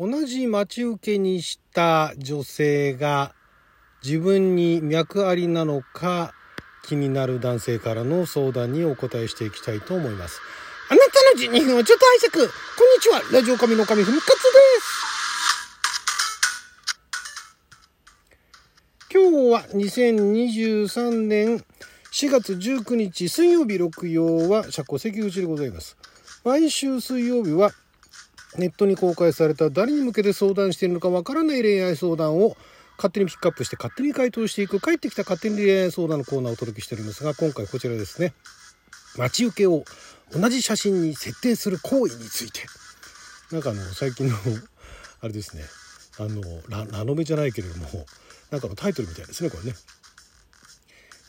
同じ待ち受けにした女性が自分に脈ありなのか気になる男性からの相談にお答えしていきたいと思います。あなたの12分をちょっと拝借こんにちはラジオ神の神ふみかつです今日は2023年4月19日水曜日六曜は社交関口でございます。毎週水曜日はネットに公開された誰に向けて相談しているのかわからない恋愛相談を勝手にピックアップして勝手に回答していく帰ってきた勝手に恋愛相談のコーナーをお届けしておりますが今回こちらですね。待ち受けを同じ写真に設定する行為について。なんかあの最近のあれですね。あのララノベじゃないけれどもなんかのタイトルみたいですねこれね。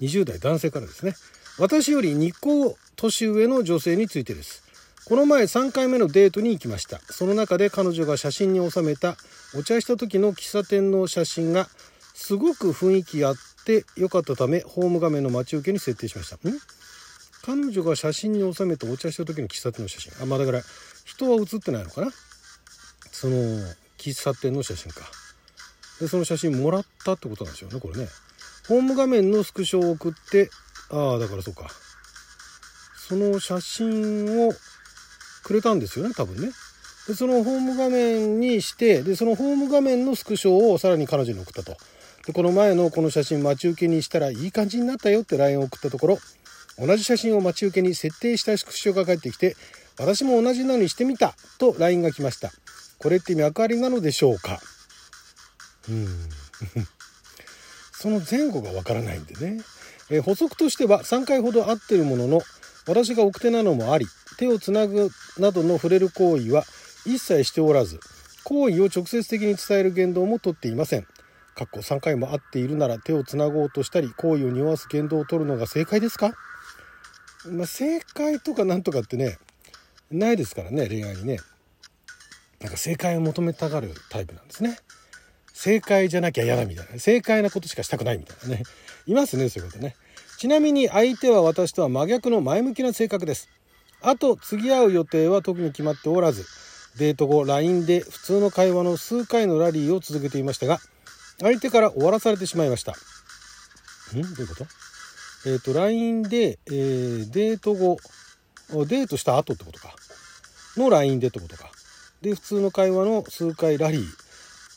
20代男性からですね。私より2個年上の女性についてです。この前3回目のデートに行きました。その中で彼女が写真に収めたお茶した時の喫茶店の写真がすごく雰囲気あって良かったためホーム画面の待ち受けに設定しました。ん？彼女が写真に収めたお茶した時の喫茶店の写真。あまあだから人は写ってないのかな？その喫茶店の写真か。でその写真もらったってことなんでしょうねこれね。ホーム画面のスクショを送ってああだからそうか。その写真をくれたんですよね多分ね。でそのホーム画面にしてでそのホーム画面のスクショをさらに彼女に送ったと。でこの前のこの写真待ち受けにしたらいい感じになったよって LINE を送ったところ同じ写真を待ち受けに設定したスクショが返ってきて私も同じのにしてみたと LINE が来ました。これって脈ありなのでしょうか？うん。その前後がわからないんでね、え補足としては3回ほど会ってるものの私が奥手なのもあり手をつなぐなどの触れる行為は一切しておらず行為を直接的に伝える言動もとっていません。かっこ3回も会っているなら手をつなごうとしたり行為を匂わす言動を取るのが正解ですか、まあ、正解とかなんとかってねないですからね恋愛にね。なんか正解を求めたがるタイプなんですね。正解じゃなきゃ嫌だみたいな。正解なことしかしたくないみたいなね。いますねそういうことね。ちなみに相手は私とは真逆の前向きな性格です。あと次会う予定は特に決まっておらずデート後 LINE で普通の会話の数回のラリーを続けていましたが相手から終わらされてしまいました。ん？どういうこと？えっ、ー、と LINE で、えー、デート後デートした後ってことか。の LINE でってことか。で普通の会話の数回ラリー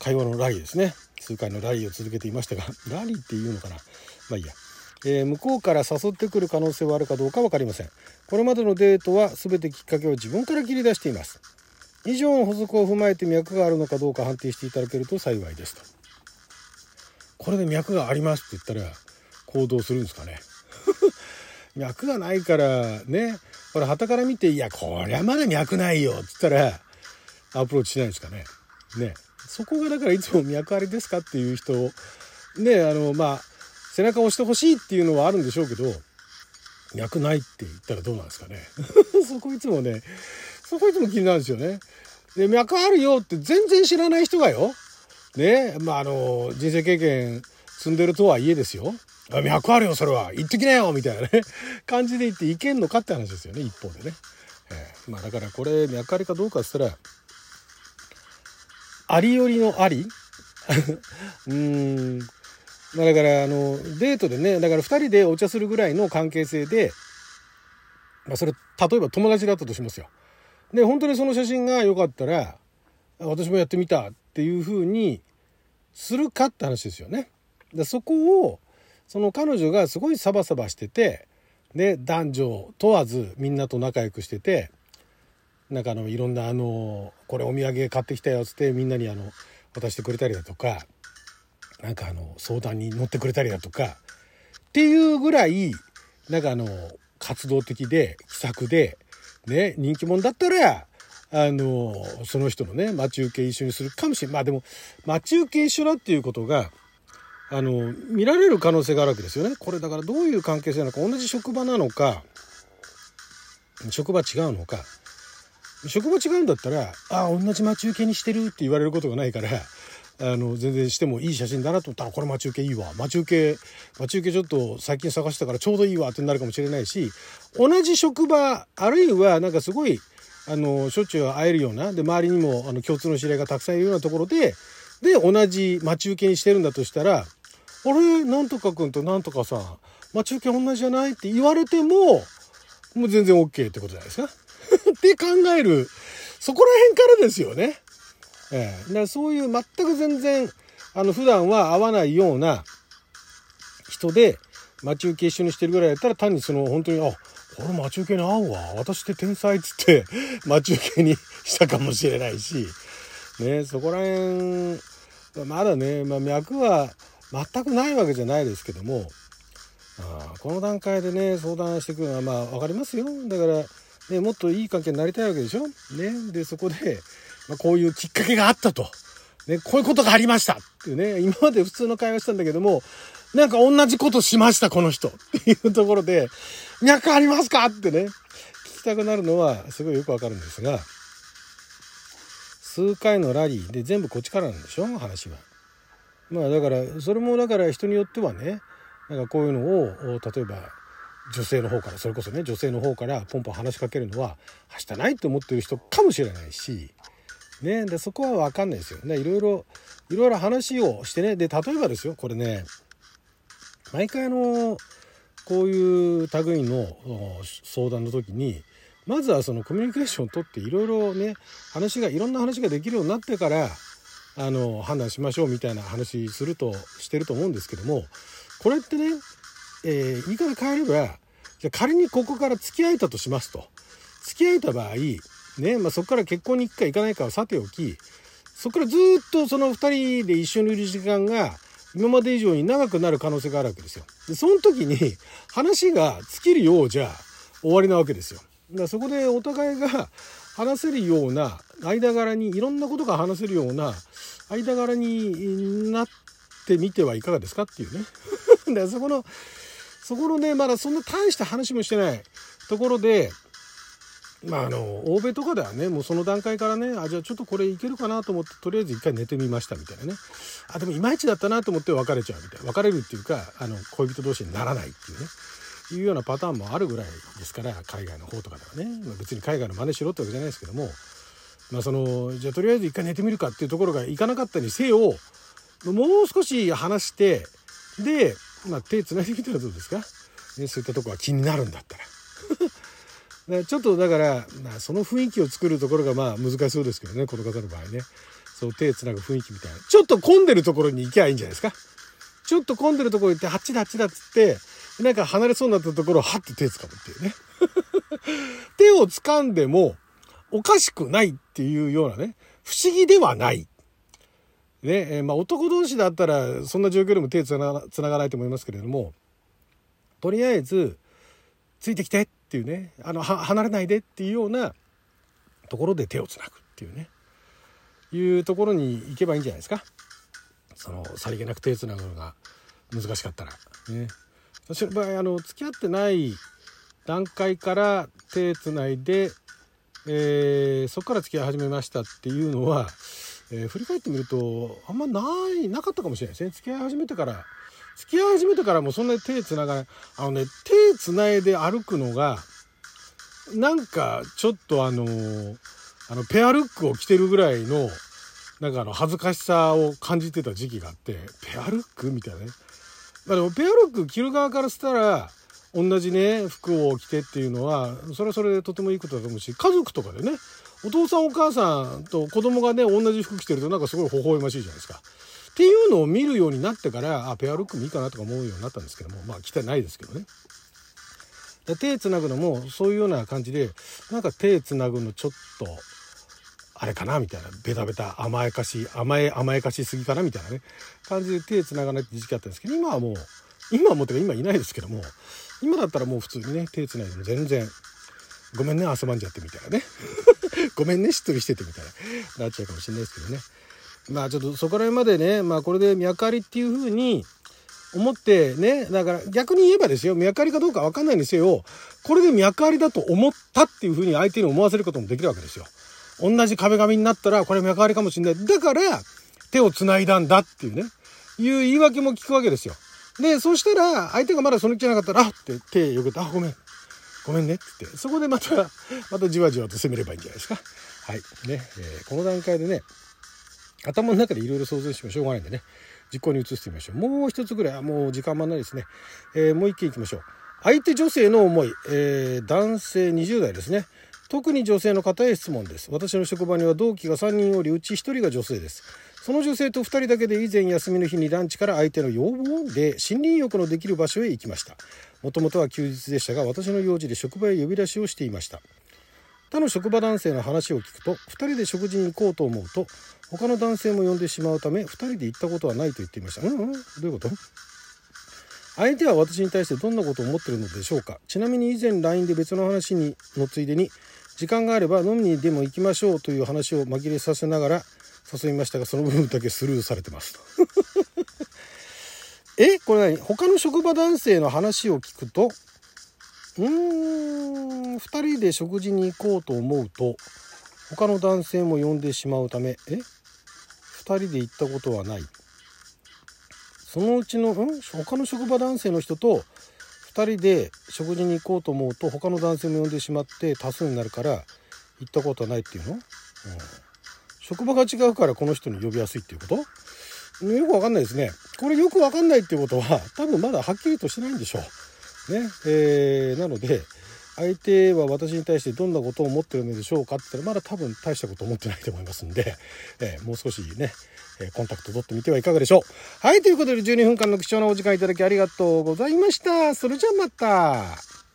会話のラリーですね。数回のラリーを続けていましたがラリーっていうのかな？まあいいや。えー、向こうから誘ってくる可能性はあるかどうか分かりません。これまでのデートは全てきっかけを自分から切り出しています。以上の補足を踏まえて脈があるのかどうか判定していただけると幸いですと。これで脈がありますって言ったら行動するんですかね。脈がないからね。これ旗から見て「いやこりゃまだ脈ないよ」っつったらアプローチしないですかね。ね。そこがだからいつも脈ありですかっていう人をねあのまあ背中を押してほしいっていうのはあるんでしょうけど脈ないって言ったらどうなんですかね。そこいつもねそこいつも気になるんですよね。で脈あるよって全然知らない人がよ。ねまああの人生経験積んでるとはいえですよ。脈あるよそれは。行ってきなよみたいなね。感じで言っていけんのかって話ですよね一方でね、えー、まあだからこれ脈ありかどうかっつったらありよりのあり？うーん、だからあのデートでねだから2人でお茶するぐらいの関係性で、まあ、それ例えば友達だったとしますよ。で本当にその写真が良かったら私もやってみたっていうふうにするかって話ですよね。でそこをその彼女がすごいサバサバしててで男女問わずみんなと仲良くしててなんかあのいろんなあのこれお土産買ってきたよっつってみんなにあの渡してくれたりだとかなんかあの相談に乗ってくれたりだとかっていうぐらいなんかあの活動的で気さくでね人気者だったらあのその人のね待ち受け一緒にするかもしれないまあでも待ち受け一緒だっていうことがあの見られる可能性があるわけですよね。これだからどういう関係性なのか同じ職場なのか職場違うのか。職場違うんだったら「ああ同じ待ち受けにしてる」って言われることがないからあの全然してもいい写真だなと思ったらこれ待ち受けいいわ待ち受け待ち受けちょっと最近探してたからちょうどいいわってなるかもしれないし同じ職場あるいはなんかすごいあの、しょっちゅう会えるような、で、周りにも、あの、共通の知り合いがたくさんいるようなところで、で、同じ待ち受けにしてるんだとしたら、あれ、なんとかくんとなんとかさ、待ち受け同じじゃないって言われても、もう全然 OK ってことじゃないですか？って考える、そこら辺からですよね。ええだからそういう全く全然、あの、普段は会わないような人で、待ち受け一緒にしてるぐらいだったら単にその本当に、あ、これ待ち受けに合うわ。私って天才っつって 待ち受けにしたかもしれないし、ね、そこら辺、まだね、まあ、脈は全くないわけじゃないですけども、あこの段階でね、相談してくるのはまあ分かりますよ。だから、ね、もっといい関係になりたいわけでしょね。で、そこで、まあ、こういうきっかけがあったと。ね、こういうことがありましたっていうね、今まで普通の会話したんだけども、なんか同じことしました、この人っていうところで、脈ありますか？ってね、聞きたくなるのはすごいよくわかるんですが、数回のラリーで全部こっちからなんでしょ？話は。まあだから、それもだから人によってはね、なんかこういうのを、例えば、女性の方から、それこそね、女性の方からポンポン話しかけるのは、はしたないって思ってる人かもしれないし、ね、でそこは分かんないですよ。ね、いろいろ、いろいろ話をしてね、で、例えばですよ、これね、毎回あの、こういう類の相談の時に、まずはそのコミュニケーションをとっていろいろね、話が、いろんな話ができるようになってから、あの、判断しましょうみたいな話すると、してると思うんですけども、これってね、えー、言い方変えれば、じゃ仮にここから付き合えたとしますと。付き合えた場合、ね、まあ、そこから結婚に行くか行かないかはさておき、そこからずっとその2人で一緒にいる時間が今まで以上に長くなる可能性があるわけですよ。で、その時に話が尽きるようじゃ終わりなわけですよ。だからそこでお互いが話せるような間柄にいろんなことが話せるような間柄になってみてはいかがですかっていうね。だからそこのそこのねまだそんな大した話もしてないところでまああの欧米とかではねもうその段階からねあじゃあちょっとこれいけるかなと思ってとりあえず一回寝てみましたみたいなね。あでもいまいちだったなと思って別れちゃうみたいな。別れるっていうかあの恋人同士にならないっていうね。いうようなパターンもあるぐらいですから海外の方とかではね、まあ、別に海外の真似しろってわけじゃないですけども。まあそのじゃあとりあえず一回寝てみるかっていうところがいかなかったにせよもう少し話してで、まあ、手つないでみたらどうですか、ね、そういったところは気になるんだったら。ちょっとだから、まあ、その雰囲気を作るところがまあ難しそうですけどねこの方の場合ねそう手つなぐ雰囲気みたいなちょっと混んでるところに行きゃいいんじゃないですかちょっと混んでるところ行って、あっちだあっちだっつって、なんか離れそうになったところをはって手掴むっていうね。手を掴んでもおかしくないっていうようなね、不思議ではない。ね、えー、まあ男同士だったらそんな状況でも手つながないと思いますけれども、とりあえず、ついてきてっていうね、あの、離れないでっていうようなところで手をつなぐっていうね、いうところに行けばいいんじゃないですか。その、さりげなく手つなぐのが難しかったら。ね。私の場合、あの、付き合ってない段階から手つないで、えー、そこから付き合い始めましたっていうのは、えー、振り返ってみると、あんまない、なかったかもしれないですね。付き合い始めてから、付き合い始めてからもそんなに手つながない。あのね、手つないで歩くのが、なんかちょっとあのあの、ペアルックを着てるぐらいの、なんかあの、恥ずかしさを感じてた時期があって、ペアルックみたいなね。まあでも、ペアルック着る側からしたら、同じね、服を着てっていうのは、それはそれでとてもいいことだと思うし、家族とかでね、お父さんお母さんと子供がね、同じ服着てるとなんかすごい微笑ましいじゃないですか。っていうのを見るようになってから、あ、ペアルックもいいかなとか思うようになったんですけども、まあ着てないですけどね。手つなぐのもそういうような感じで、なんか手つなぐのちょっと、あれかなみたいな、ベタベタ甘やかし、甘え、甘やかしすぎかなみたいなね、感じで手繋がないって時期あったんですけど、今はもう、今はもうてか今いないですけども、今だったらもう普通にね、手繋いでも全然、ごめんね、遊ばんじゃってみたいなね。ごめんね、しっとりしててみたいな、なっちゃうかもしれないですけどね。まあちょっとそこら辺までね、まあこれで脈ありっていう風に思ってね、だから逆に言えばですよ、脈ありかどうかわかんないにせよ、これで脈ありだと思ったっていう風に相手に思わせることもできるわけですよ。同じ壁紙になったら、これ脈ありかもしれない。だから、手を繋いだんだっていうね、いう言い訳も聞くわけですよ。で、そしたら、相手がまだその気じゃなかったら、あって手よけて、あ、ごめん。ごめんねって言って、そこでまた、またじわじわと攻めればいいんじゃないですか。はい。ね、えー、この段階でね、頭の中でいろいろ想像してもしょうがないんでね、実行に移してみましょう。もう一つぐらい、もう時間もないですね。えー、もう一件いきましょう。相手女性の思い、えー、男性20代ですね。特に女性の方へ質問です。私の職場には同期が3人おり、うち1人が女性です。その女性と2人だけで以前休みの日にランチから相手の要望で森林浴のできる場所へ行きましたもともとは休日でしたが私の用事で職場へ呼び出しをしていました他の職場男性の話を聞くと2人で食事に行こうと思うと他の男性も呼んでしまうため2人で行ったことはないと言っていました。うんうんどういうこと？相手は私に対してどんなことを思ってるのでしょうか？ちなみに以前 LINE で別の話にのついでに時間があれば飲みにでも行きましょうという話を紛れさせながら誘いましたがその部分だけスルーされてます。え？これ何？他の職場男性の話を聞くとうーん2人で食事に行こうと思うと他の男性も呼んでしまうためえ？2人で行ったことはない。そのうちのん？他の職場男性の人と2人で食事に行こうと思うと他の男性も呼んでしまって多数になるから行ったことはないっていうの、うん。職場が違うからこの人に呼びやすいっていうこと？よくわかんないですね。これよくわかんないっていうことは多分まだはっきりとしてないんでしょう。ね。えー、なので、相手は私に対してどんなことを思ってるのでしょうかって言ったらまだ多分大したこと思ってないと思いますんで、えー、もう少しね、えコンタクト取ってみてはいかがでしょう。はい、ということで12分間の貴重なお時間いただきありがとうございました。それじゃあまた。